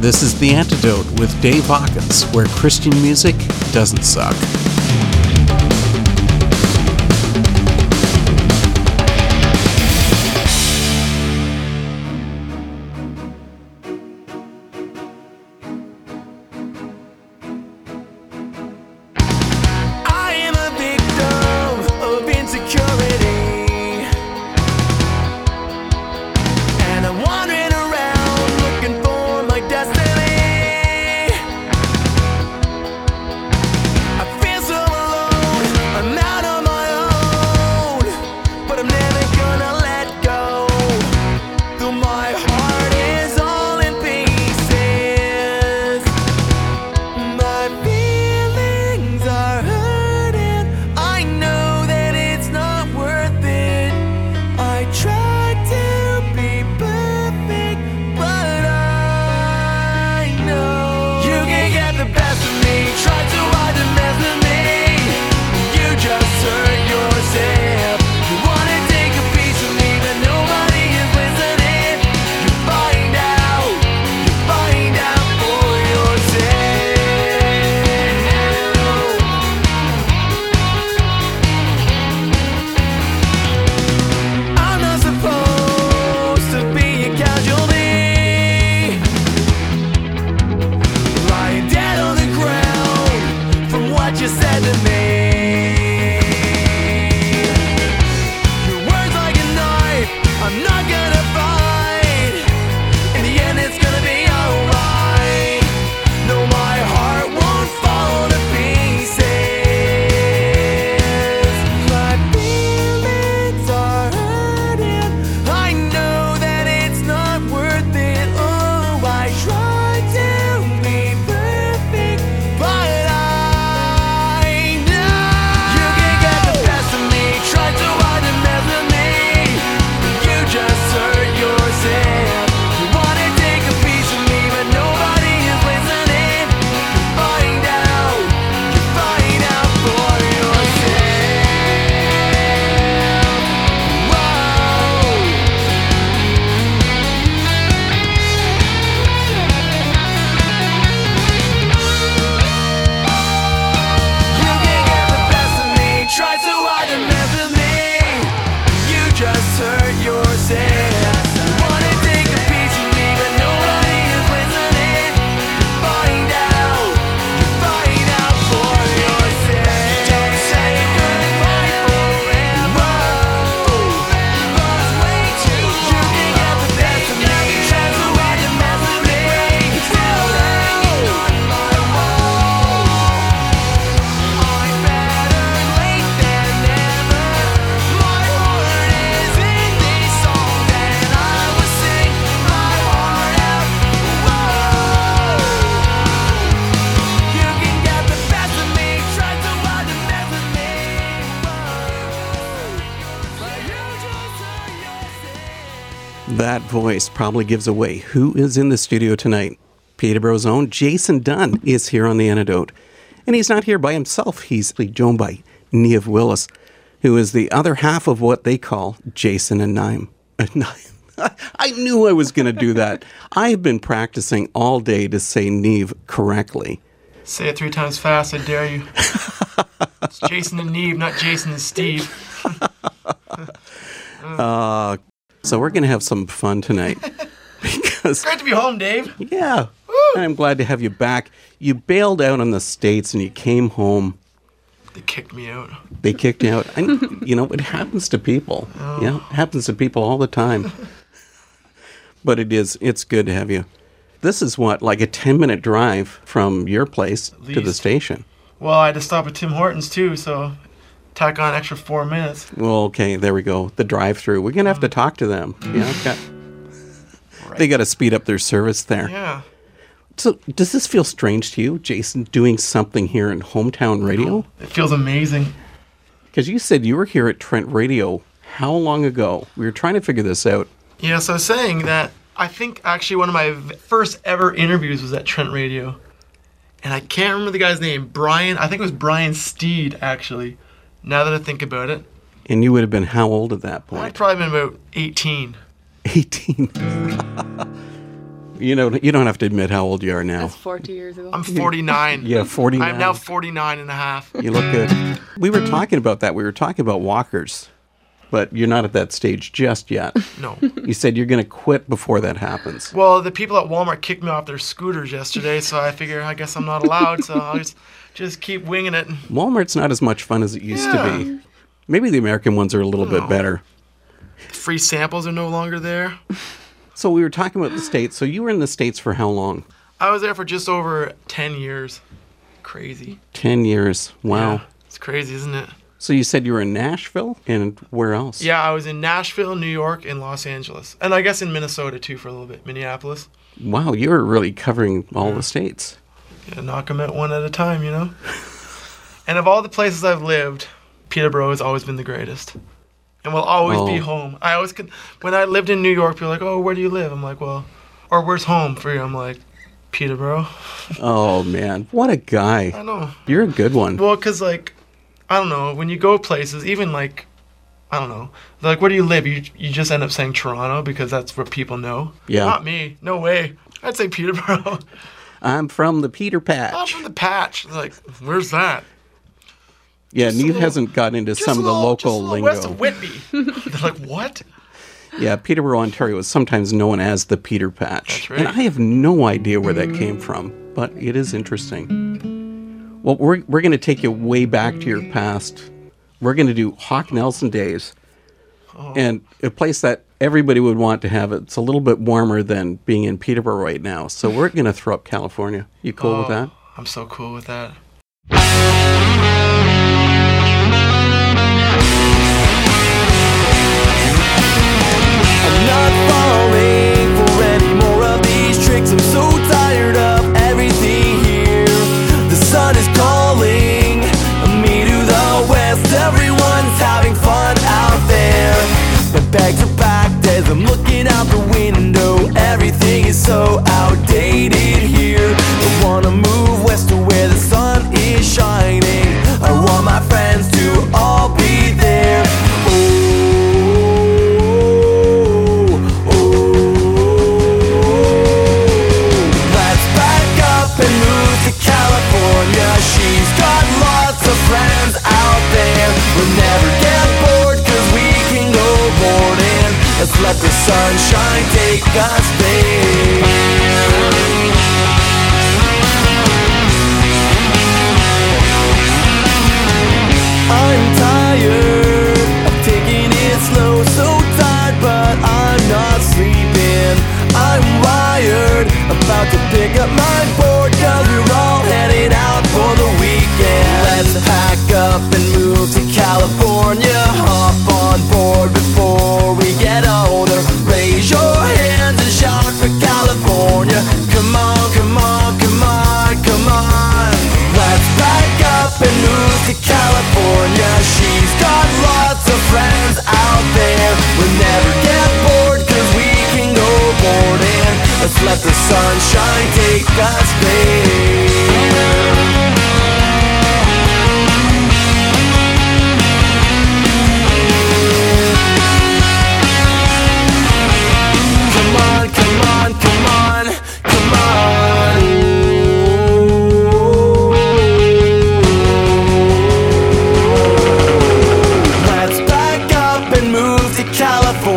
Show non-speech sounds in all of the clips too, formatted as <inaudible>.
This is The Antidote with Dave Hawkins, where Christian music doesn't suck. Probably gives away who is in the studio tonight. Peterborough's own Jason Dunn is here on The Antidote. And he's not here by himself. He's joined by Niamh Willis, who is the other half of what they call Jason and Nime. <laughs> I knew I was going to do that. <laughs> I've been practicing all day to say Niamh correctly. Say it three times fast, I dare you. it's Jason and Niamh, not Jason and Steve. <laughs> Ah, So we're going to have some fun tonight. <laughs> because, Great to be home, Dave. yeah, I'm glad to have you back. You bailed out on the States and you came home. They kicked me out. They kicked you out. <laughs> And, you know, it happens to people. Oh. Yeah, it happens to people all the time. <laughs> but it is, it's good to have you. This is what, like a 10 minute drive from your place to the station. Well, I had to stop at Tim Hortons too, so tack on an extra four minutes. Well, okay, there we go. The drive through. We're to have to mm. talk to them. Yeah, <laughs> got, they got to speed up their service there. Yeah. So, does this feel strange to you, Jason, doing something here in hometown radio? It feels amazing. Because you said you were here at Trent Radio how long ago? We were trying to figure this out. Yeah, so I was saying that I think actually one of my first ever interviews was at Trent Radio. And I can't remember the guy's name. Brian, I think it was Brian Steed, actually. Now that I think about it, And you would have been how old at that point? I'd probably been about 18. 18. <laughs> You know, you don't have to admit how old you are now. That's 40 years ago. I'm 49. <laughs> Yeah, 49. I'm now 49 and a half. You look good. We were talking about that. We were talking about walkers, but you're not at that stage just yet. <laughs> No. You said you're going to quit before that happens. Well, the people at Walmart kicked me off their scooters yesterday, so I figure I guess I'm not allowed. So I'll just just keep winging it. Walmart's not as much fun as it used to Yeah. be. Maybe the American ones are a little bit better. Free samples are no longer there. So we were talking about the states. So you were in the states for how long? I was there for just over 10 years. Crazy. 10 years. Wow. Yeah, it's crazy, isn't it? So you said you were in Nashville and where else? Yeah, I was in Nashville, New York, and Los Angeles. And I guess in Minnesota too for a little bit, Minneapolis. Wow, you were really covering all the states. Yeah, knock them at one at a time, you know? and of all the places I've lived, Peterborough has always been the greatest. And will always be Oh. home. I always could, when I lived in New York, people were like, oh, where do you live? I'm like, well, or where's home for you? I'm like, Peterborough. Oh man, what a guy. I know. You're a good one. Well, because, like, I don't know, when you go places, even like, I don't know, like, where do you live? You, you just end up saying Toronto because that's where people know. Yeah. Not me. No way. I'd say Peterborough. I'm from the Peter Patch. I'm from the patch. Like, where's that? Yeah, just a Niamh little- hasn't gotten into some of the little- local lingo. West of Whitby. <laughs> They're like, what? Yeah, Peterborough, Ontario is sometimes known as the Peter Patch. That's right. And I have no idea where that came from, but it is interesting. Well, we're, we're going to take you way back to your past. We're going to do Hawk Nelson days. Oh. And a place that everybody would want to have. It's a little bit warmer than being in Peterborough right now. So we're going to throw up California. You cool with Oh, that? I'm so cool with that. I'm not falling sun is calling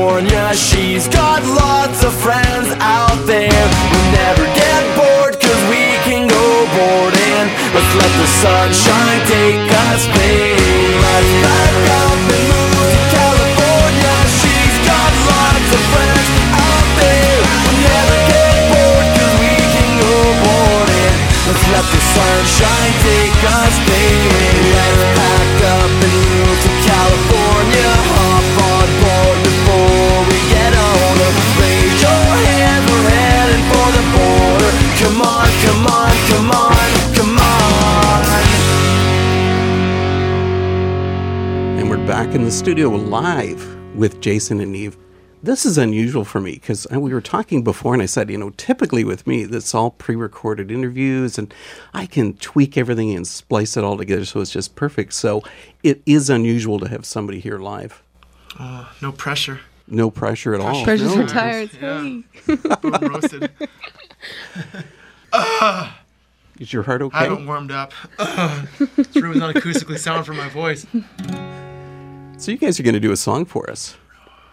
California. She's got lots of friends out there. We'll never get bored cause we can go boarding. Let's let the sunshine take us there. Let's up and move to California. She's got lots of friends out there. We'll never get we can go. Let's let the sunshine take us there. We're back in the studio live with Jason and Niamh. This is unusual for me because we were talking before, and I said, you know, typically with me, that's all pre recorded interviews, and I can tweak everything and splice it all together so it's just perfect. So it is unusual to have somebody here live. Uh, no pressure. No pressure at all. Pressure's No. retired. Yeah. Hey. <laughs> Boom roasted. <laughs> Is your heart okay? I okay? haven't warmed up. <laughs> this room is not acoustically sound for my voice. So you guys are going to do a song for us.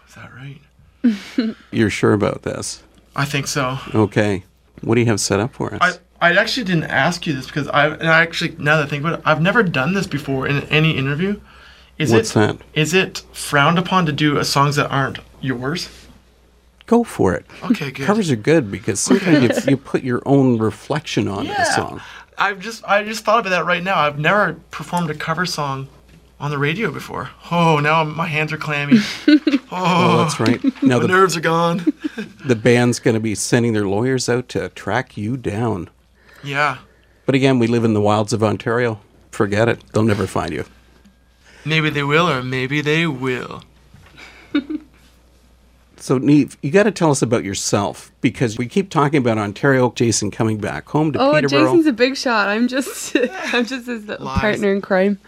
Is that right? <laughs> You're sure about this? I think so. Okay. What do you have set up for us? I, I actually didn't ask you this because I and I actually now that I think about it, I've never done this before in any interview. Is What's it that? is it frowned upon to do songs that aren't yours? Go for it. Okay, good. Covers are good because sometimes you, you put your own reflection on the song. I've just I just thought of that right now. I've never performed a cover song on the radio before. Oh, now my hands are clammy. <laughs> Oh, that's right. Now the, nerves are gone. <laughs> the band's going to be sending their lawyers out to track you down. yeah. But again, we live in the wilds of Ontario. Forget it. They'll never find you. Maybe they will, or maybe they will. <laughs> So, Niamh, you got to tell us about yourself because we keep talking about Ontario. Jason coming back home to Oh, Peterborough. Jason's a big shot. I'm just, I'm just his Lies. partner in crime.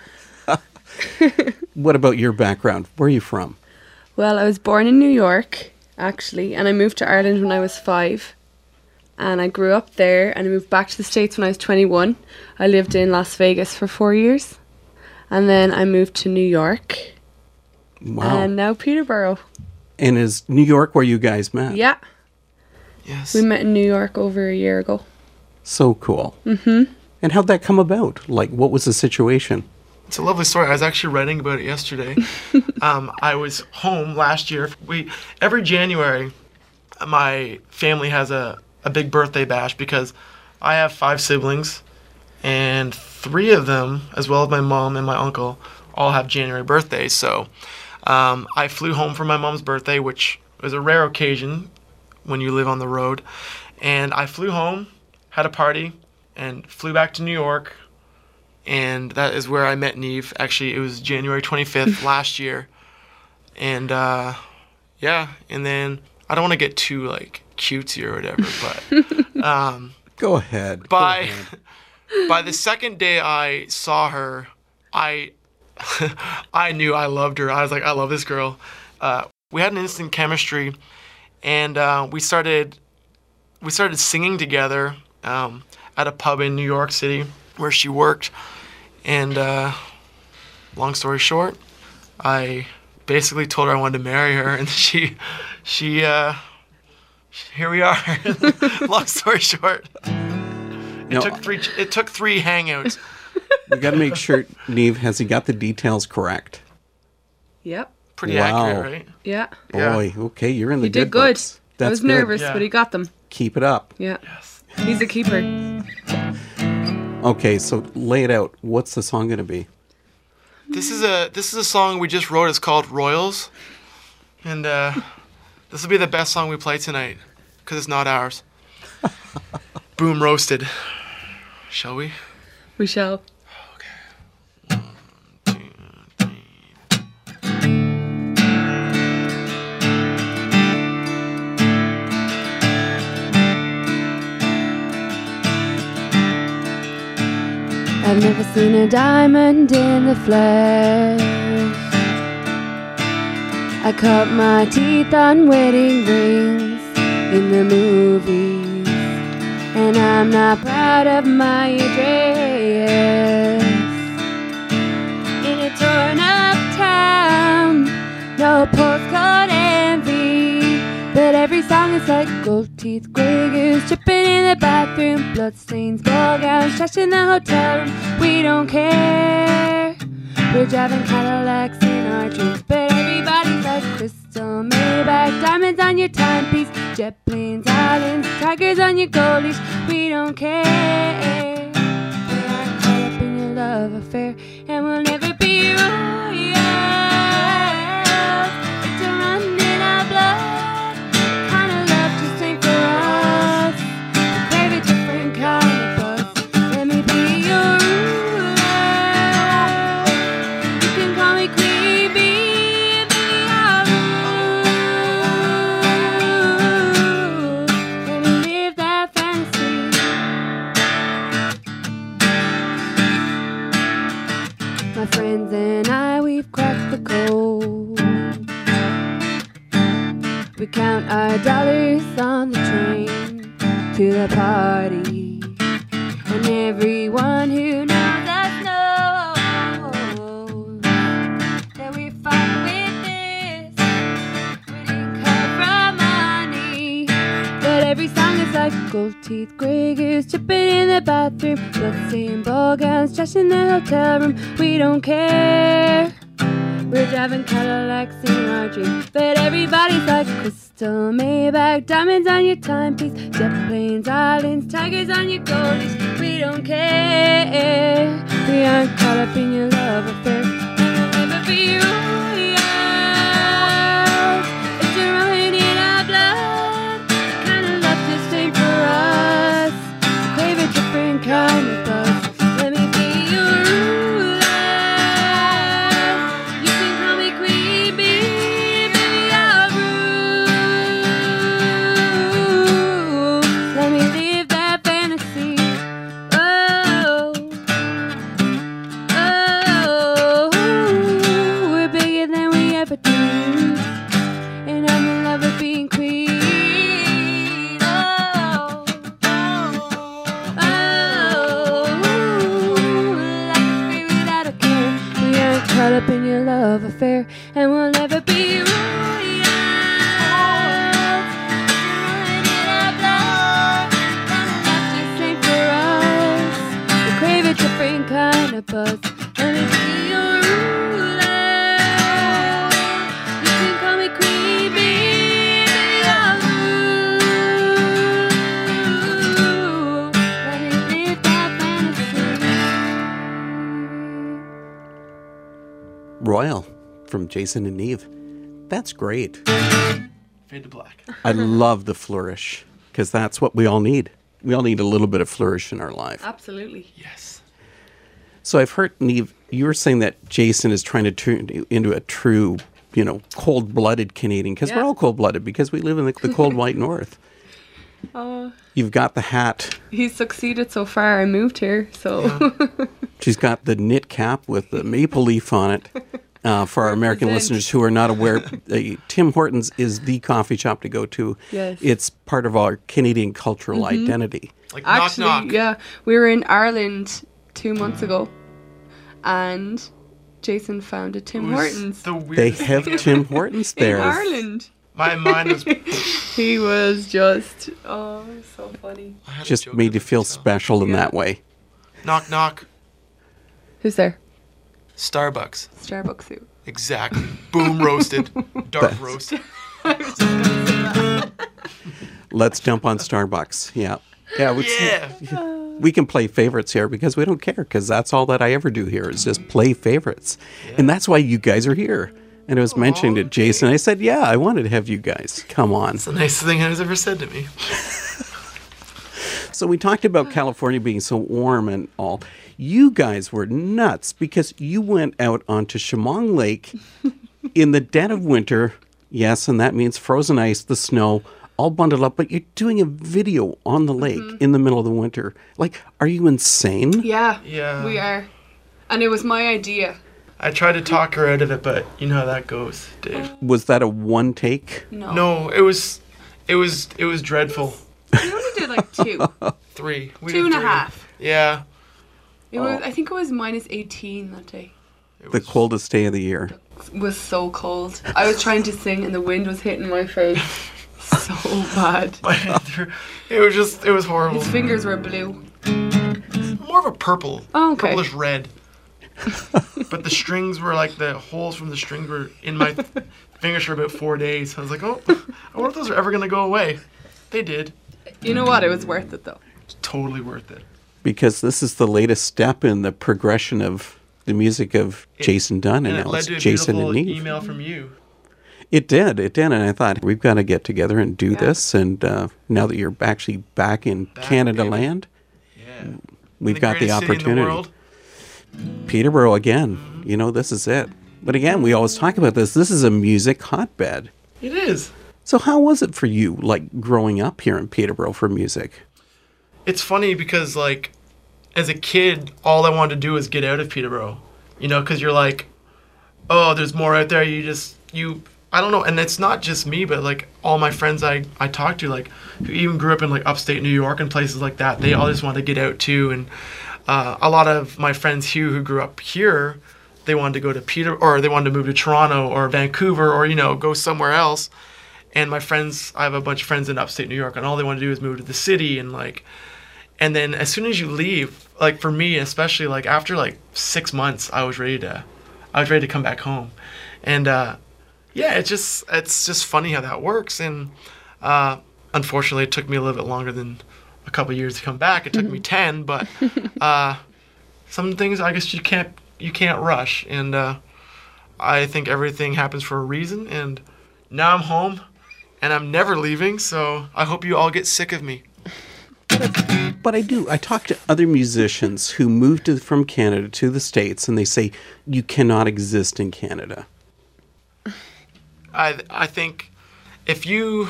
<laughs> What about your background? Where are you from? Well, I was born in New York, actually, and I moved to Ireland when I was five. And I grew up there and I moved back to the States when I was 21. I lived in Las Vegas for four years. And then I moved to New York Wow. and now Peterborough. and is New York where you guys met? Yeah, Yes. we met in New York over a year ago. So cool. Mm-hmm. And how'd that come about? Like, what was the situation? It's a lovely story. I was actually writing about it yesterday. <laughs> um, I was home last year. We every January, my family has a, a big birthday bash because I have five siblings, and three of them, as well as my mom and my uncle, all have January birthdays. So um, I flew home for my mom's birthday, which was a rare occasion when you live on the road. And I flew home, had a party, and flew back to New York and that is where I met Niamh. Actually, it was January 25th <laughs> last year, and uh, yeah, and then I don't want to get too like cutesy or whatever, but <laughs> um, Go ahead. Go by ahead. <laughs> by the second day I saw her, I I knew I loved her. I was like, I love this girl. Uh, we had an instant chemistry, and uh, we started we started singing together um, at a pub in New York City where she worked. And uh, long story short, I basically told her I wanted to marry her, and she she uh, here we are. <laughs> long story short. It Now, took three. It took three hangouts. we got to make sure, Niamh, has he got the details correct? Yep. Pretty Wow. accurate, right? Yeah. Yeah. Boy, okay, you're in the He good did good. books. I That's was good. nervous, Yeah. but he got them. Keep it up. Yeah. Yes. He's a keeper. Okay, so lay it out. What's the song going to be? This is a this is a song we just wrote. It's called Royals, and uh, this will be the best song we play tonight because it's not ours. <laughs> Boom roasted. Shall we? We shall. I've never seen a diamond in the flesh. I cut my teeth on wedding rings in the movies, and I'm not proud of my address. In a torn up town, no envy, but every song is like gold teeth, gray goose, dripping in the bathroom, bloodstains, ball gowns, trash in the hotel room. We don't care. We're driving Cadillacs in our dreams, but everybody's like crystal Maybach, diamonds on your timepiece, jet planes, islands, tigers on your gold leash. We don't care. We aren't caught up in your love affair, and we'll never be. Islands, on your goldies. Jason and Niamh. That's great. Fade to black. I love the flourish because that's what we all need. We all need a little bit of flourish in our life. Absolutely. Yes. So I've heard Niamh, you were saying that Jason is trying to turn you into a true, you know, cold-blooded Canadian because we're all cold-blooded because we live in the, the cold white north. Oh, You've got the hat. he's succeeded so far. I moved here, so <laughs> She's got the knit cap with the maple leaf on it. Uh, for our American listeners who are not aware, <laughs> uh, Tim Hortons is the coffee shop to go to. Yes. It's part of our Canadian cultural identity. Like actually, knock knock. yeah, we were in Ireland two months ago, and Jason found a Tim Hortons The They have Tim Hortons there. <laughs> in there. Ireland. My mind was. <laughs> He was just oh, so funny. I had a Just made you feel myself. special in Yeah. that way. Knock knock. Who's there? Starbucks. Starbucks soup. Exactly. Boom roasted. <laughs> Dark That's- roast. <laughs> Let's jump on Starbucks. Yeah. Yeah, we, Yeah. we can play favorites here because we don't care because that's all that I ever do here is just play favorites. And that's why you guys are here. And I was mentioning to Jason, I said, yeah, I wanted to have you guys. Come on. It's the nicest thing anyone's ever said to me. <laughs> So we talked about hmm. California being so warm and all. You guys were nuts because you went out onto Chemong Lake <laughs> in the dead of winter. Yes, and that means frozen ice, the snow, all bundled up, but you're doing a video on the lake mm-hmm. in the middle of the winter. Like, are you insane? Yeah, Yeah. we are, and it was my idea. I tried to talk her out of it, but you know how that goes, Dave. Was that a one take? No, No, it was, it was, it was dreadful. We only did like two, <laughs> Three. We two did and a three. half. Yeah. It was. Oh. I think it was minus eighteen that day. It The was- coldest day of the year. It was so cold. I was trying to sing, and the wind was hitting my face <laughs> so bad. it was just, it was horrible. His fingers were blue. More of a purple. Oh, okay. Purplish red. <laughs> but the strings were like the holes from the strings were in my fingers for about four days. I was like, oh, I wonder if those are ever gonna go away. They did. You know what? It was worth it though. It's totally worth it. Because this is the latest step in the progression of the music of It- Jason Dunn, and, And it now led it's to a Jason and beautiful Niamh. email from you. It did, it did, and I thought we've got to get together and do Yeah. this. And uh, now that you're actually back in Back, Canada baby. land, Yeah. we've got the greatest city in opportunity. world. Peterborough again. You know, this is it. But again, we always talk about this. This is a music hotbed. It is. So how was it for you, like growing up here in Peterborough for music? It's funny because like, as a kid, all I wanted to do was get out of Peterborough. You know, because you're like, oh, there's more out there. You just you I don't know, and it's not just me, but like all my friends I I talked to, like who even grew up in like upstate New York and places like that, they all just want to get out too. And uh, a lot of my friends Hugh who grew up here, they wanted to go to Peter or they wanted to move to Toronto or Vancouver or you know go somewhere else. And my friends, I have a bunch of friends in upstate New York, and all they want to do is move to the city and like. And then as soon as you leave, like for me especially, like after like six months, I was ready to, I was ready to come back home, and uh, yeah, it's just it's just funny how that works. And uh, unfortunately, it took me a little bit longer than a couple years to come back. It took me <laughs> ten, but uh, some things I guess you can't you can't rush. And uh, I think everything happens for a reason. And now I'm home, and I'm never leaving. So I hope you all get sick of me. But I do. I talk to other musicians who moved to, from Canada to the States, and they say you cannot exist in Canada. I I think if you,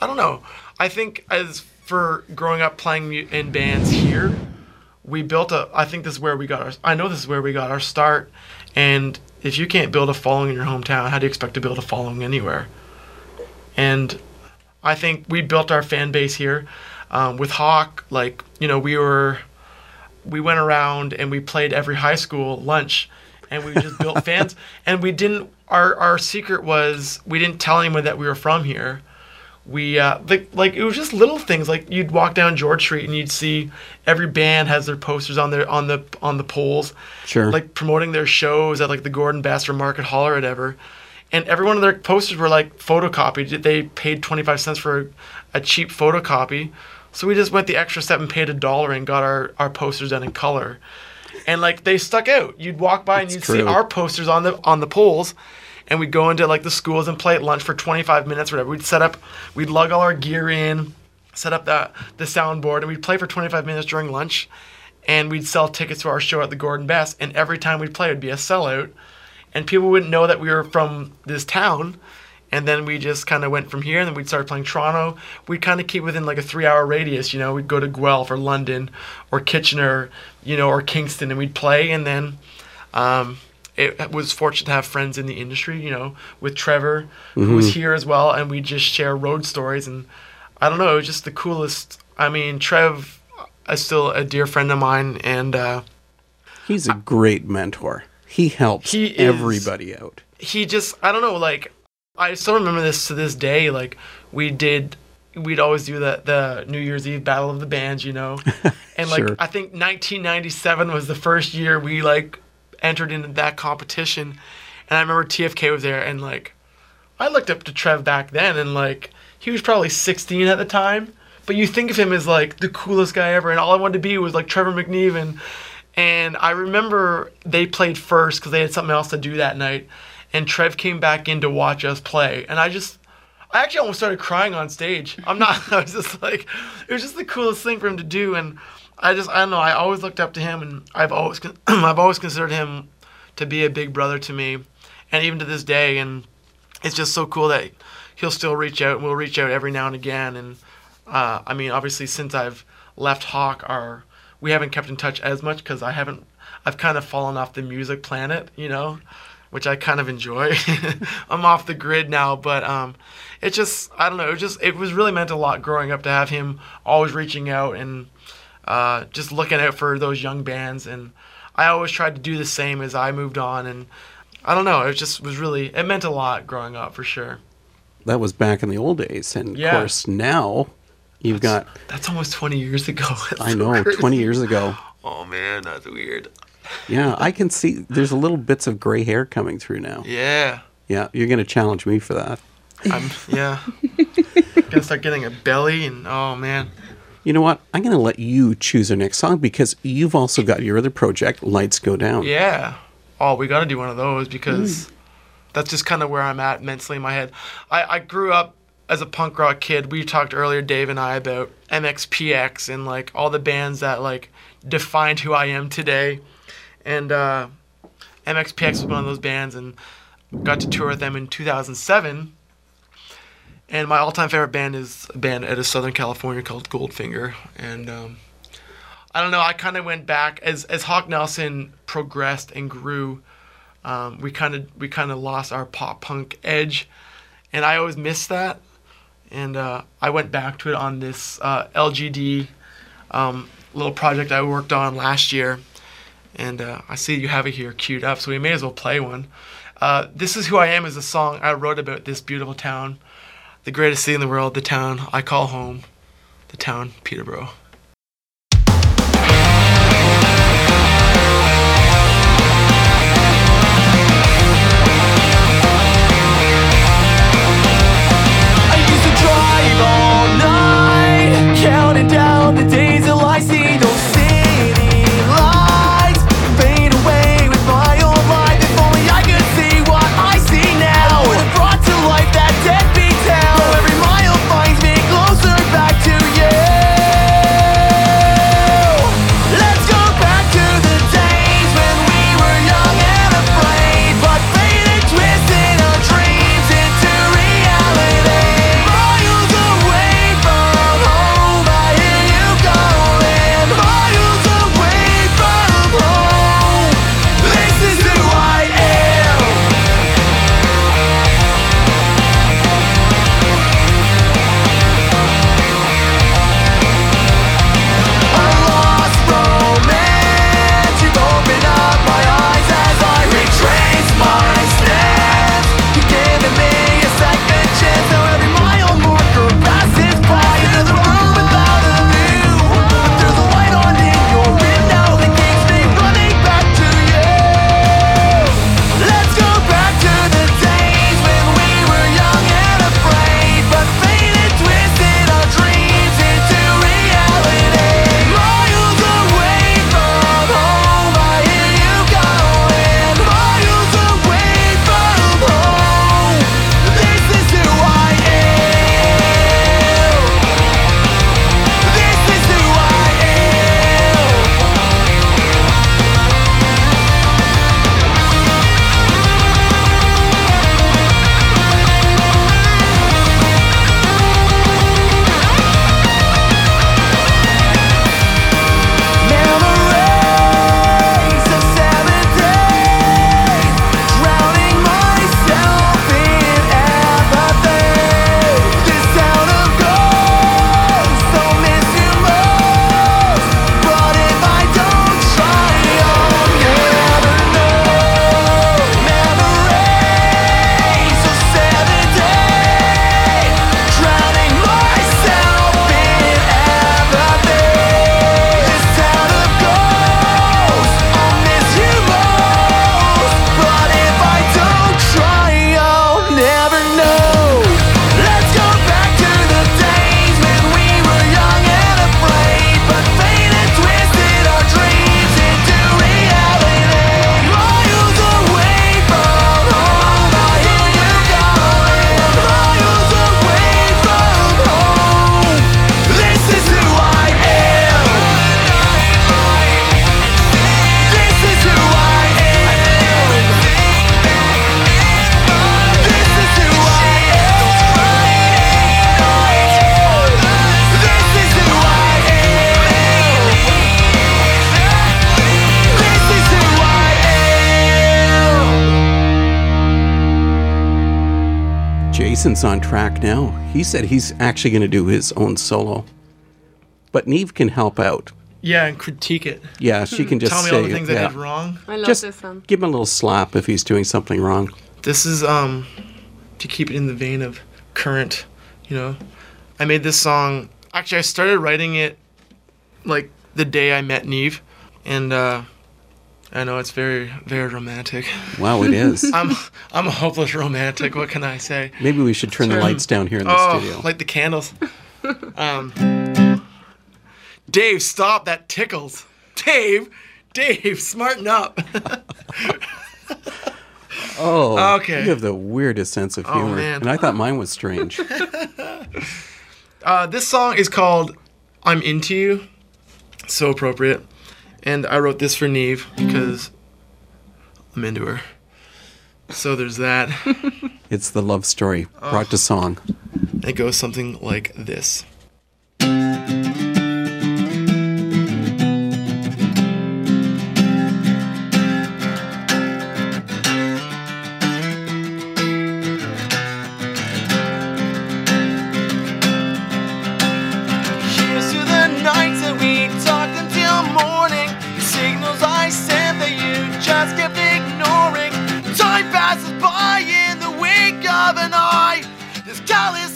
I don't know. I think as for growing up playing in bands here, we built a. I think this is where we got our. I know this is where we got our start. And if you can't build a following in your hometown, how do you expect to build a following anywhere? And I think we built our fan base here um, with Hawk. Like you know, we were we went around and we played every high school lunch and we just built <laughs> fans and we didn't our our secret was we didn't tell anyone that we were from here we uh like like it was just little things like you'd walk down george street and you'd see every band has their posters on their on the on the poles Sure. like promoting their shows at like the gordon Best market hall or whatever and every one of their posters were like photocopied they paid 25 cents for a, cheap photocopy so we just went the extra step and paid a dollar and got our, our posters done in color and like they stuck out. You'd walk by and you'd see our posters on the on the poles, and we'd go into like the schools and play at lunch for 25 minutes or whatever. We'd set up, we'd lug all our gear in, set up the the soundboard, and we'd play for 25 minutes during lunch, and we'd sell tickets to our show at the Gordon Best. And every time we'd play, it'd be a sellout, and people wouldn't know that we were from this town. And then we just kind of went from here, and then we'd start playing Toronto. We'd kind of keep within like a three-hour radius, you know. We'd go to Guelph or London or Kitchener, you know, or Kingston, and we'd play. And then um, it was fortunate to have friends in the industry, you know, with Trevor, who was here as well, and we just share road stories. And I don't know, it was just the coolest. I mean, Trev is still a dear friend of mine, and uh, He's a great mentor. He helps He is- everybody out. he just I don't know like I still remember this to this day like we did we'd always do the the New Year's Eve battle of the bands you know <laughs> and like Sure. I think 1997 was the first year we like entered into that competition and I remember TFK was there and like I looked up to Trev back then and like he was probably 16 at the time but you think of him as like the coolest guy ever and all I wanted to be was like Trevor McNevan and I remember they played first because they had something else to do that night. And Trev came back in to watch us play. And I just, I actually almost started crying on stage. I'm not, <laughs> I was just like, it was just the coolest thing for him to do. And I just, I don't know, I always looked up to him and I've always, <clears throat> I've always considered him to be a big brother to me. And even to this day. And it's just so cool that he'll still reach out and we'll reach out every now and again. And uh, I mean, obviously, since I've left Hawk, our we haven't kept in touch as much because I haven't. I've kind of fallen off the music planet, you know, which I kind of enjoy. <laughs> I'm off the grid now, but um, it just I don't know. It just it was really meant a lot growing up to have him always reaching out and uh, just looking out for those young bands, and I always tried to do the same as I moved on, and I don't know. It just was really it meant a lot growing up for sure. That was back in the old days. And Yeah. of course, now you've got, That's almost 20 years ago. <laughs> That's I know. 20 years ago. Oh man, that's weird. Yeah, I can see there's a little bits of gray hair coming through now. Yeah. Yeah, you're going to challenge me for that. I'm yeah. <laughs> Gonna start getting a belly and oh man. You know what? I'm going to let you choose our next song because you've also got your other project, Lights Go Down. Yeah. Oh, we gotta do one of those because mm. that's just kind of where I'm at mentally in my head. I, I grew up as a punk rock kid. We talked earlier, Dave and I, about MXPX and like all the bands that like defined who I am today. And uh, MXPX was one of those bands and got to tour with them in 2007. And my all-time favorite band is a band out of Southern California called Goldfinger. And um, I don't know. I kind of went back as as Hawk Nelson progressed and grew. Um, we kind of we kind of lost our pop punk edge, and I always missed that. And uh, I went back to it on this uh, LGD um, little project I worked on last year, and uh, I see you have it here queued up, so we may as well play one. Uh, this is who I am is a song I wrote about this beautiful town, the greatest city in the world, the town I call home, the town Peterborough. Am. On track now. He said he's actually going to do his own solo. But Niamh can help out. Yeah, and critique it. Yeah, she can just Tell me say all the things yeah. I did wrong. I love Just this song. give him a little slap if he's doing something wrong. This is um to keep it in the vein of current, you know. I made this song actually I started writing it like the day I met Niamh and uh I know it's very very romantic. Wow, it is. <laughs> I'm I'm a hopeless romantic. What can I say? Maybe we should turn the lights down here in the Oh, studio. light the candles. um, Dave, stop! That tickles. Dave, Dave, smarten up. <laughs> oh, okay. You have the weirdest sense of Oh, humor. man. And I thought mine was strange. <laughs> Uh, this song is called "I'm Into You." So appropriate, and I wrote this for Niamh because I'm into her. So there's that. <laughs> it's the love story brought to song. it goes something like this.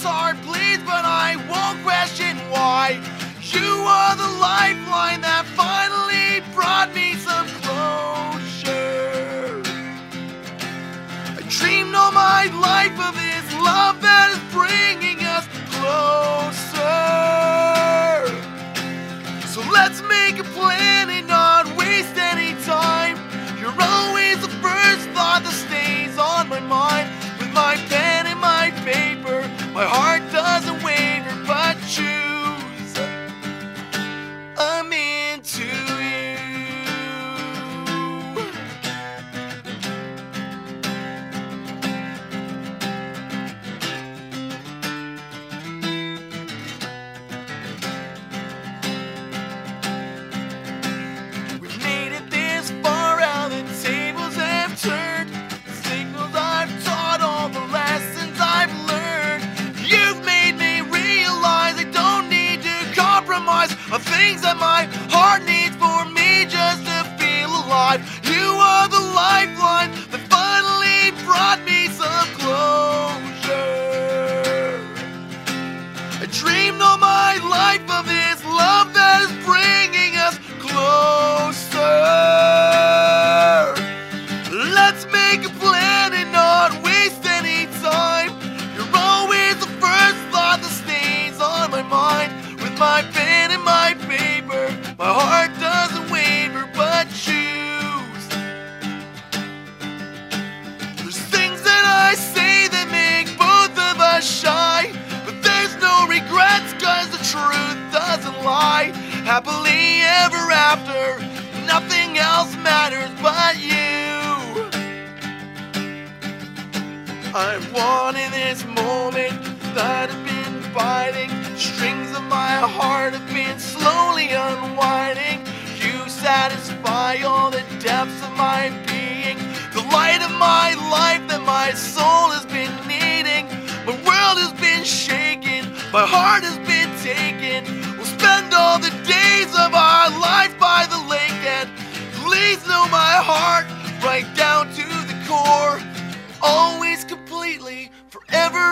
hard, please, but I won't question why. You are the lifeline that finally brought me some closure. I dreamed all my life of this love that is bringing us closer. So let's make a plan and not waste any time. You're always the first thought that stays on my mind with my pen and my paper my heart doesn't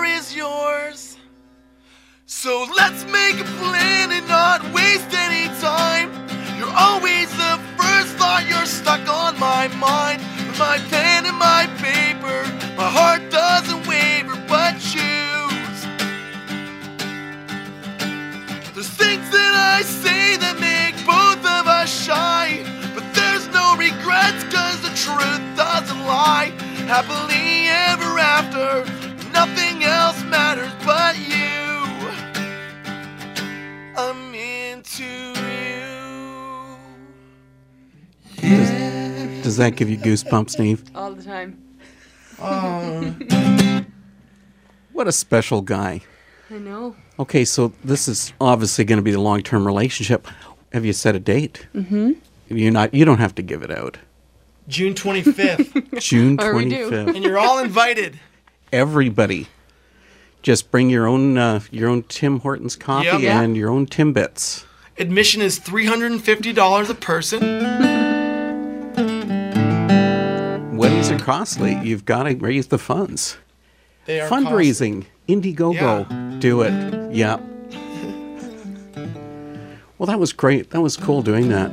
is yours. So let's make a plan and not waste any time. You're always the first thought, you're stuck on my mind. With my pen and my paper, my heart doesn't waver but choose. There's things that I say that make both of us shy. But there's no regrets, cause the truth doesn't lie. Happily ever after, nothing else matters but you. I'm into you. Does, does that give you goosebumps, Niamh? All the time. <laughs> What a special guy. I know. Okay, so this is obviously going to be a long-term relationship. Have you set a date? Mm-hmm. You're not. You don't have to give it out. June 25th, June <laughs> Or we do. and you're all invited. Everybody, just bring your own uh, your own Tim Hortons coffee Yep. And your own Timbits. Admission is $350 a person. Weddings are costly. You've got to raise the funds. They are Fundraising, Indiegogo, Yeah. do it. Yeah. <laughs> Well, that was great. That was cool doing that.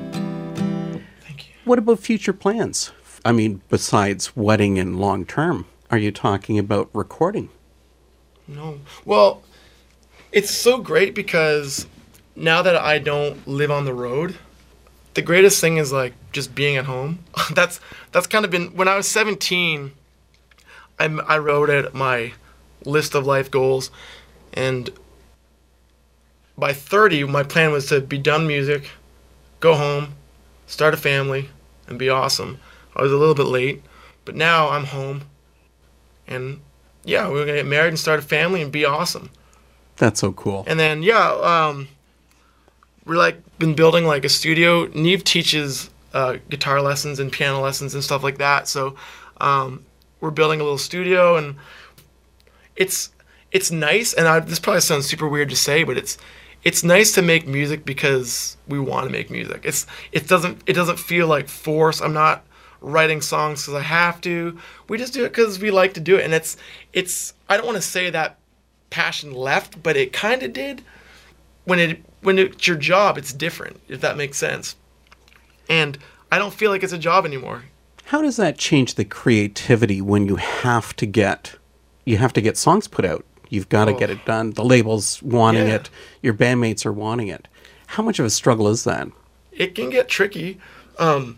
Thank you. What about future plans? I mean, besides wedding and long term, are you talking about recording? No. Well, it's so great because now that I don't live on the road, the greatest thing is like just being at home. <laughs> that's that's kind of been when I was 17. I I wrote out my list of life goals, and by 30, my plan was to be done music, go home, start a family, and be awesome. I was a little bit late, but now I'm home, and yeah, we're gonna get married and start a family and be awesome. That's so cool. And then yeah, um, we're like been building like a studio. Niamh teaches uh, guitar lessons and piano lessons and stuff like that. So um, we're building a little studio, and it's it's nice. And I, this probably sounds super weird to say, but it's it's nice to make music because we want to make music. It's it doesn't it doesn't feel like force. I'm not writing songs because I have to. We just do it because we like to do it, and it's it's. I don't want to say that passion left, but it kind of did when it when it's your job, it's different. If that makes sense. And I don't feel like it's a job anymore. How does that change the creativity when you have to get you have to get songs put out? You've got to get it done. The label's wanting Yeah. it. Your bandmates are wanting it. How much of a struggle is that? it can get tricky. Um,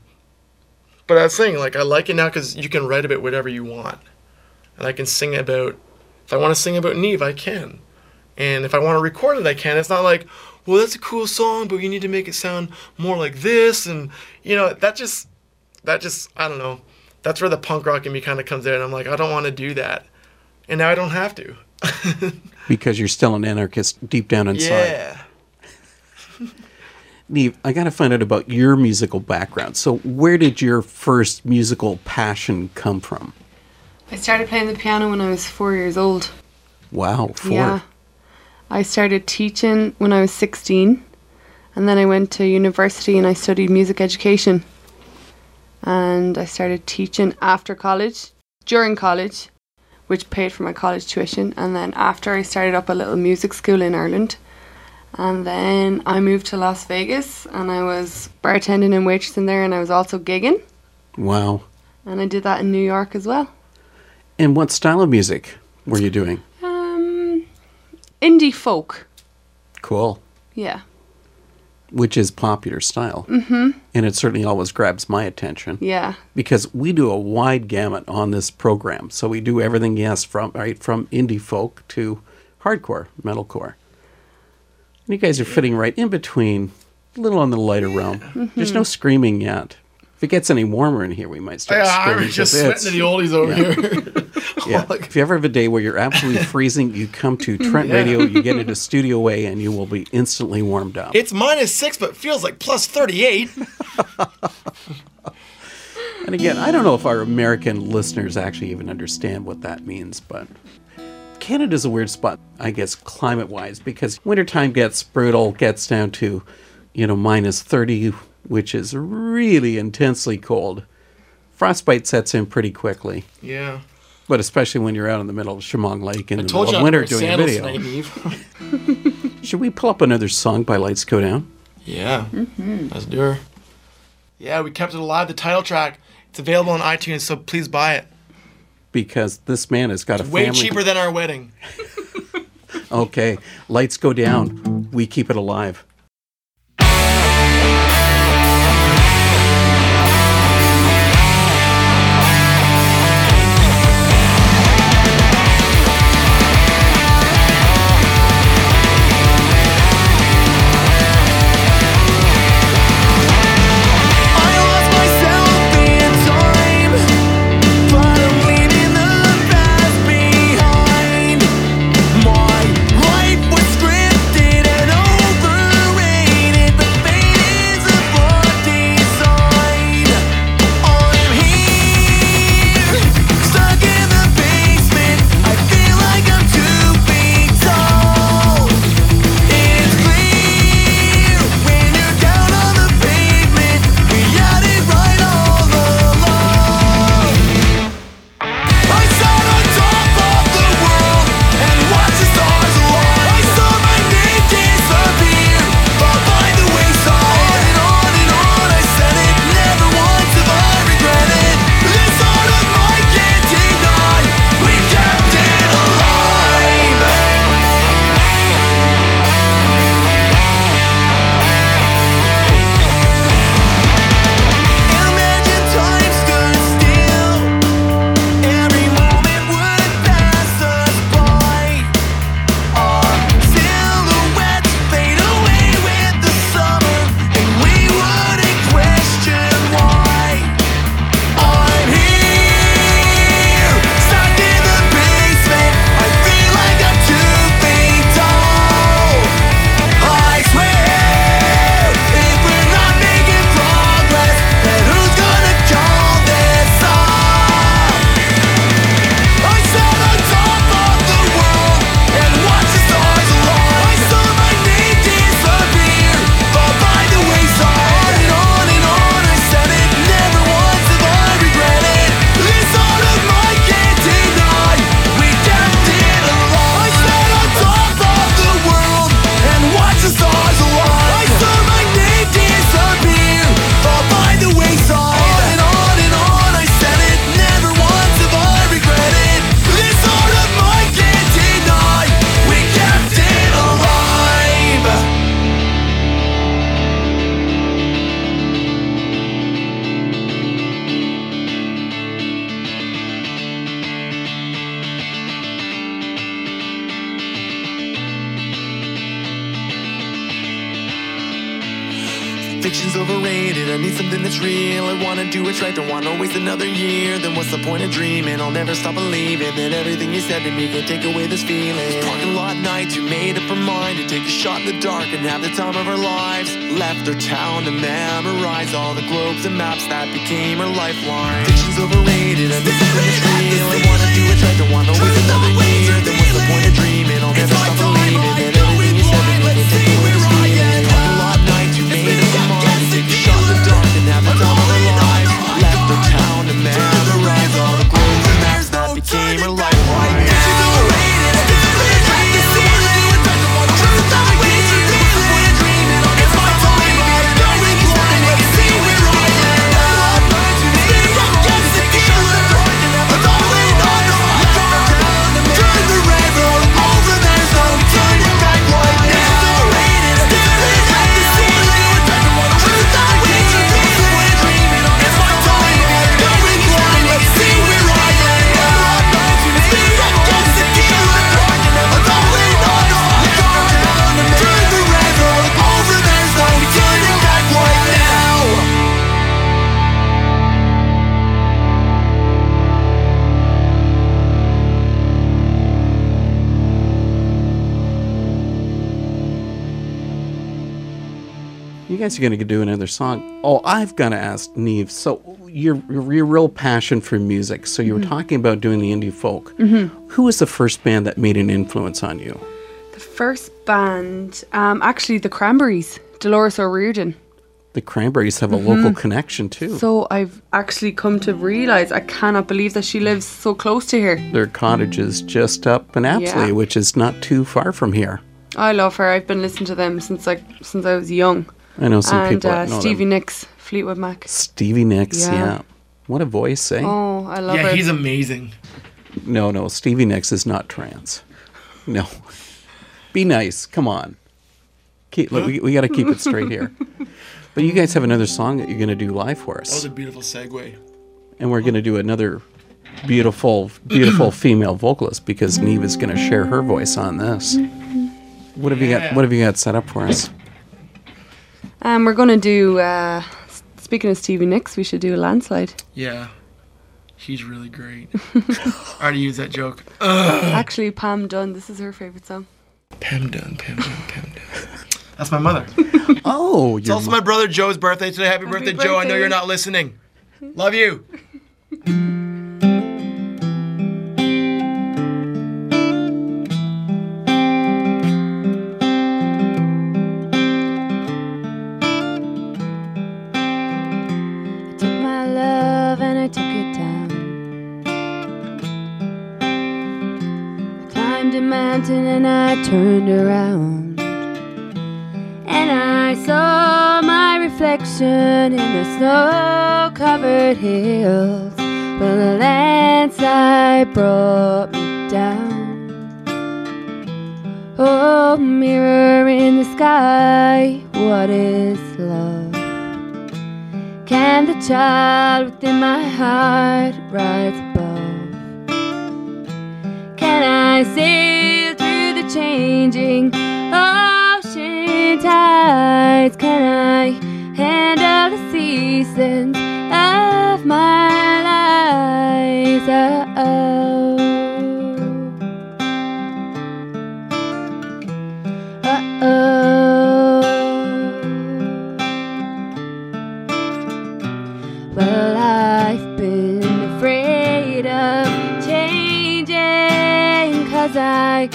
but I was saying, like, I like it now because you can write about whatever you want. And I can sing about, if I want to sing about Niamh, I can. And if I want to record it, I can. It's not like, well, that's a cool song, but you need to make it sound more like this. And, you know, that just, that just, I don't know. That's where the punk rock in me kind of comes in. I'm like, I don't want to do that. And now I don't have to. <laughs> Because you're still an anarchist deep down inside. yeah. Niamh, I got to find out about your musical background. So, where did your first musical passion come from? I started playing the piano when I was four years old. Wow, four. Yeah. I started teaching when I was 16, and then I went to university and I studied music education. And I started teaching after college, during college, which paid for my college tuition. And then after, I started up a little music school in Ireland. And then I moved to Las Vegas and I was bartending and waitressing there, and I was also gigging. Wow. And I did that in New York as well. And what style of music were you doing? Um, indie folk. Cool. Yeah. Which is popular style. Mm-hmm. And it certainly always grabs my attention. Yeah. because we do a wide gamut on this program. So we do everything, yes, from right from indie folk to hardcore, metalcore. And you guys are fitting right in between, a little on the lighter realm. Mm-hmm. There's no screaming yet. If it gets any warmer in here, we might start Yeah, screaming. I'm just 'cause sweating it's- the oldies over here. <laughs> <laughs> yeah. if you ever have a day where you're absolutely <laughs> freezing, you come to Trent Radio, you get into Studio A, and you will be instantly warmed up. It's minus six, but feels like plus 38. And again, I don't know if our American listeners actually even understand what that means, but Canada's a weird spot, I guess, climate wise, because wintertime gets brutal, gets down to, you know, minus 30, which is really intensely cold. Frostbite sets in pretty quickly, Yeah. but especially when you're out in the middle of Chemong Lake in the middle of winter doing a video. <laughs> Should we pull up another song by Lights Go Down? yeah. Let's do her. Yeah, we kept it alive. The title track. It's available on iTunes, so please buy it. Because this man has got a Way family. cheaper than our wedding. <laughs> Okay, lights go down. We keep it alive. Never stop believing that everything you said to me can take away this feeling. Parking lot nights, you made up our mind to take a shot in the dark and have the time of our lives. Left our town to memorize all the globes and maps that became our lifeline. Fiction's overrated, I need something that's real. I wanna do what's right, don't wanna waste another year. Then what's the point of dreaming? I'll never stop believing guys are going to do another song. Oh, I've got to ask Niamh. So your your real passion for music. So you were mm-hmm. talking about doing the indie folk. Mm-hmm. Who was the first band that made an influence on you? The first band, um, actually, the Cranberries, Dolores O'Riordan. The Cranberries have a mm-hmm. local connection too. So I've actually come to realize I cannot believe that she lives so close to here. Their cottage is just up in Apsley, Yeah. which is not too far from here. I love her. I've been listening to them since like since I was young. I know some and people uh, know Stevie them. Nicks, Fleetwood Mac. Stevie Nicks, yeah. Yeah. What a voice, eh? Oh, I love it. Yeah, he's amazing. No, no, Stevie Nicks is not trans. No. Be nice. Come on. Keep, look, we, we got to keep it straight here. <laughs> But you guys have another song that you're going to do live for That was us. a beautiful segue. And we're going to do another beautiful, beautiful <clears throat> female vocalist because Niamh is going to share her voice on this. What have you got? What have you got set up for us? Um, we're gonna do. Uh, speaking of Stevie Nicks, we should do a landslide. Yeah. He's really great. <laughs> I already used that joke. Ugh. Actually, Pam Dunn. This is her favorite song. Pam Dunn, Pam Dunn, Pam Dunn. <laughs> That's my mother. <laughs> Oh, It's you're also my brother Joe's birthday today. Happy, birthday, Joe. I know you're not listening. Love you. Turned around. And I saw my reflection in the snow covered hills. But the landslide brought me down. Oh, mirror in the sky, what is love? Can the child within my heart rise above? Can I the changing oh, ocean tides? Can I handle the seasons of my life? Oh, oh. Uh-oh. Well, I've been afraid of changing Cause I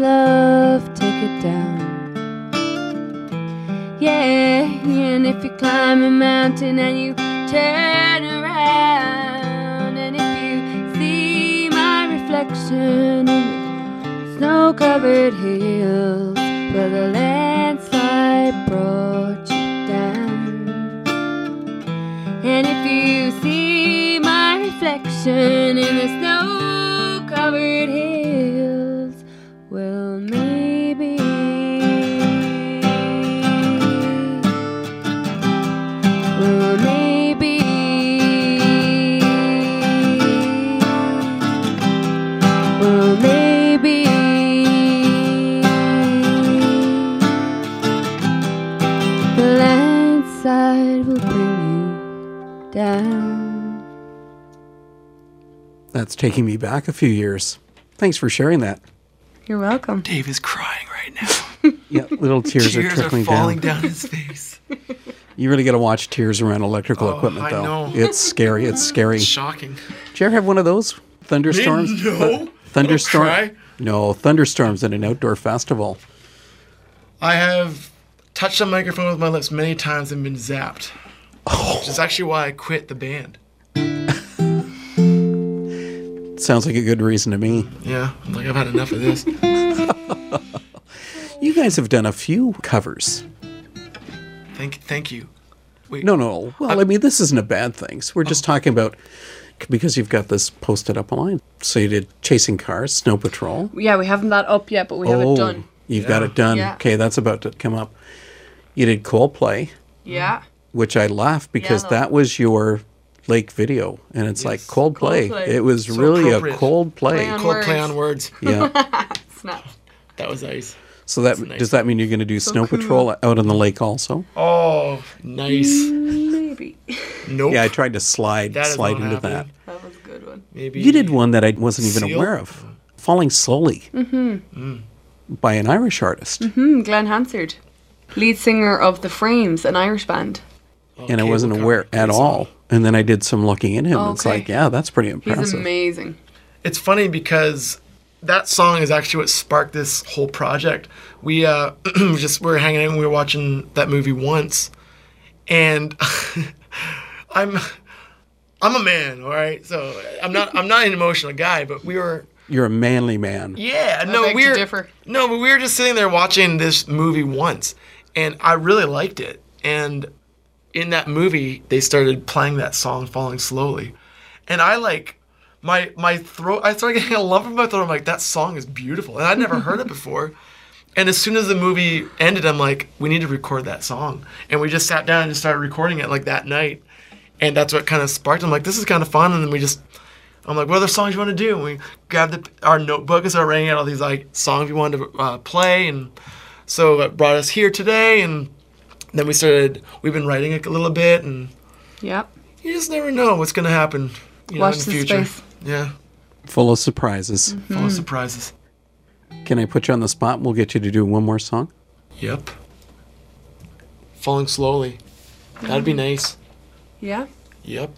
love, take it down. Yeah, and if you climb a mountain and you turn around, and if you see my reflection in the snow covered hills where the landslide brought you down. And if you see my reflection in That's taking me back a few years. Thanks for sharing that. You're welcome. Dave is crying right now. <laughs> Yeah, little tears, are Tears are trickling falling down. down his face. You really got to watch tears around electrical Oh, equipment, I though. know. It's scary. It's scary. It's shocking. Did you ever have one of those thunderstorms? No. Th- thunderstorm. Cry. No, thunderstorms at an outdoor festival. I have touched a microphone with my lips many times and been zapped. oh. Which is actually why I quit the band. Sounds like a good reason to me. Yeah, I'm like I've had enough of this. <laughs> You guys have done a few covers. Thank, thank you. Wait, No, no. Well, I mean, this isn't a bad thing. So we're just oh. talking about because you've got this posted up online. So you did Chasing Cars, Snow Patrol. Yeah, we haven't that up yet, but we have it oh, done. Oh, You've got it done. Yeah. Okay, that's about to come up. You did Coldplay, Yeah. which I laughed because no. that was your lake video, and it's like Coldplay. Coldplay. It was So really a appropriate. Coldplay. Play on Cold play words. on words. <laughs> Yeah. <laughs> That was nice. So that nice does that mean you're going to do Snow cool. Patrol out on the lake also? Oh, nice. Maybe. Nope. Yeah, I tried to slide That is slide into happening. that. That was a good one. Maybe You did one that I wasn't even Seal? aware of. Falling Slowly. Mm-hmm. By an Irish artist. Hmm, Glen Hansard, lead singer of The Frames, an Irish band. and I wasn't aware at Great song. all. And then I did some looking in him. and It's like, yeah, that's pretty impressive. He's amazing. It's funny because that song is actually what sparked this whole project. We uh <clears throat> just we were hanging out and we were watching that movie once, and <laughs> I'm I'm a man, all right. So I'm not I'm not an emotional guy, but we were You're a manly man. yeah no beg we were differ. no but we were just sitting there watching this movie once, and I really liked it. And in that movie, they started playing that song "Falling Slowly," and I like my my throat. I started getting a lump in my throat. I'm like, that song is beautiful, and I'd never heard it before. And as soon as the movie ended, I'm like, we need to record that song, and we just sat down and just started recording it like that night, and that's what kind of sparked. I'm like, this is kind of fun, and then we just. I'm like, what other songs you want to do? And we grabbed the, our notebook and started writing out all these like songs we wanted to uh, play, and so that brought us here today. And then we started. We've been writing a little bit, and Yep. you just never know what's gonna happen. You know, in the the future. space. Yeah, Full of surprises. full of mm-hmm. surprises. Can I put you on the spot? We'll get you to do one more song. Yep. Falling slowly. That'd be mm-hmm. nice. Yeah. Yep.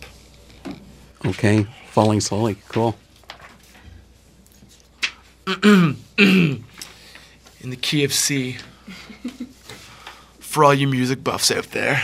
Okay. Falling slowly. Cool. <clears throat> In the key of C. For all you music buffs out there.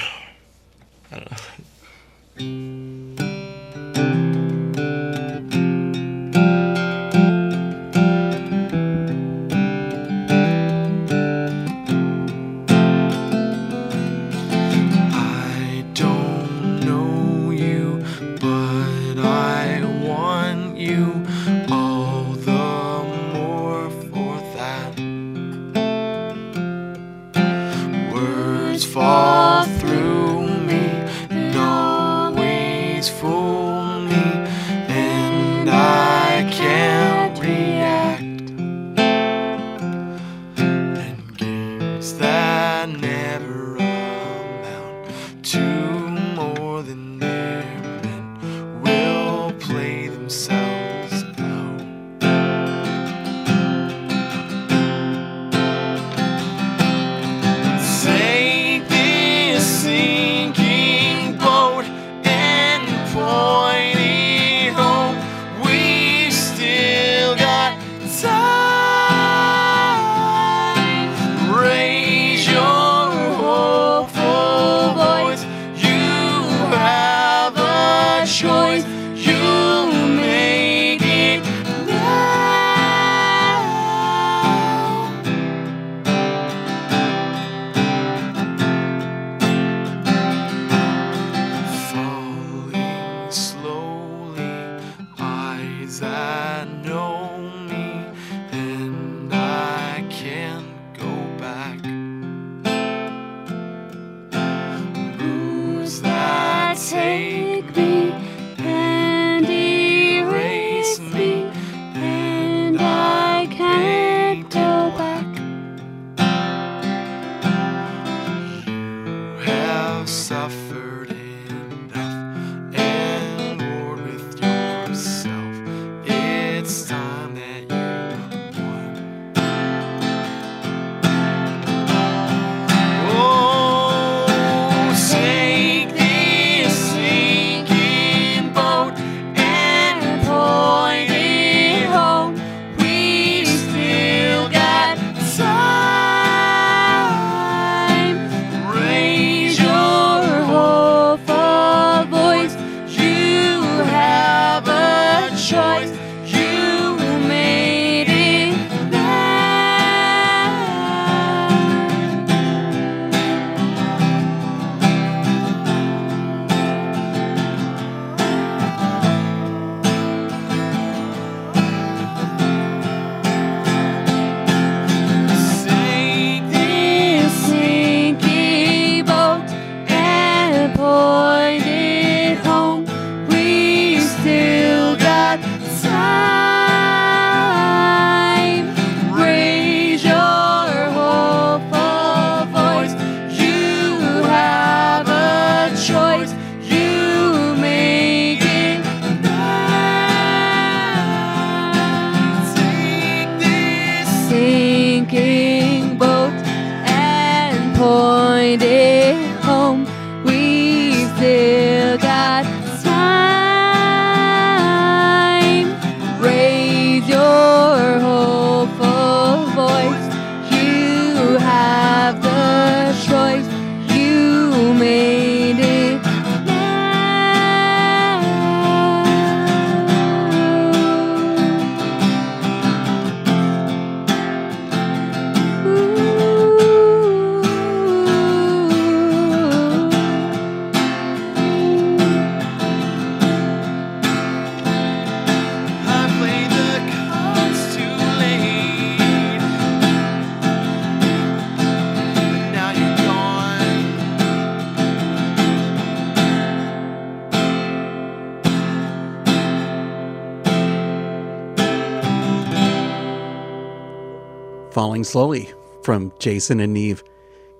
Slowly from Jason and Niamh.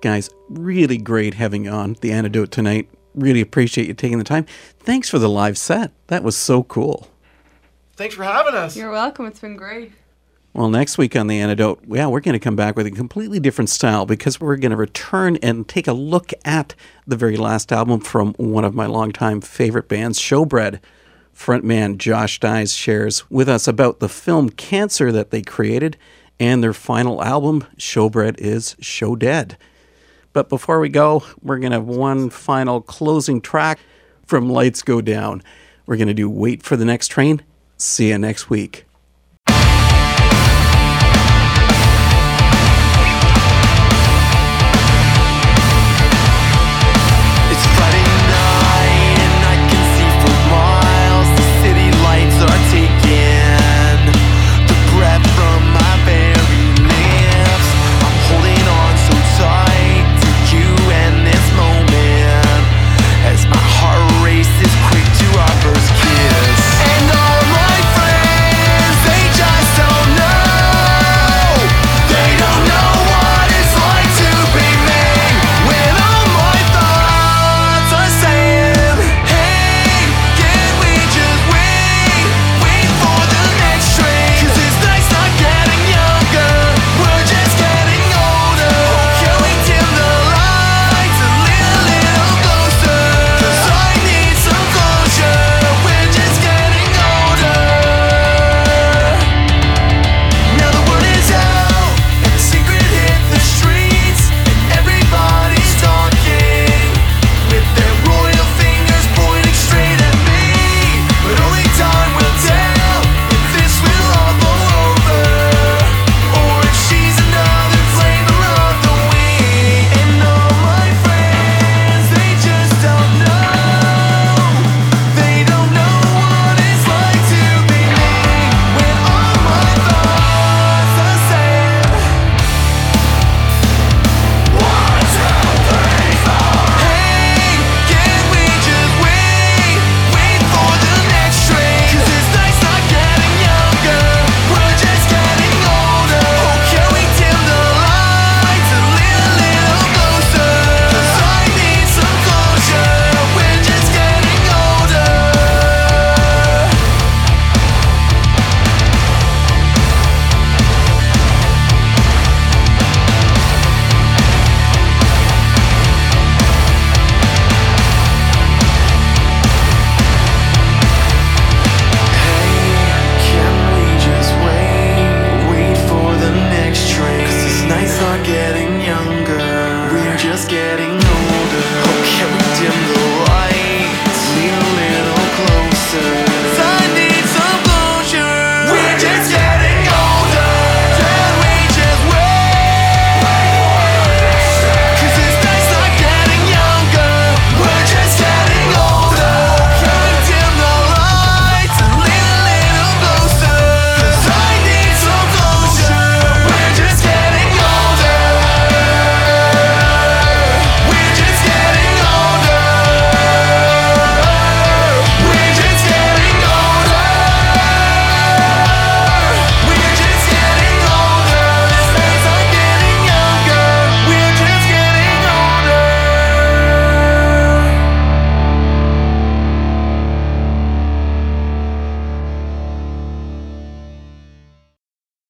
Guys, really great having you on the antidote tonight. Really appreciate you taking the time. Thanks for the live set. That was so cool. Thanks for having us. You're welcome. It's been great. Well, next week on the antidote, yeah, we're going to come back with a completely different style because we're going to return and take a look at the very last album from one of my longtime favorite bands, Showbread. Frontman Josh Dies shares with us about the film Cancer that they created and their final album, Showbread is Show Dead. But before we go, we're going to have one final closing track from Lights Go Down. We're going to do Wait for the Next Train. See you next week.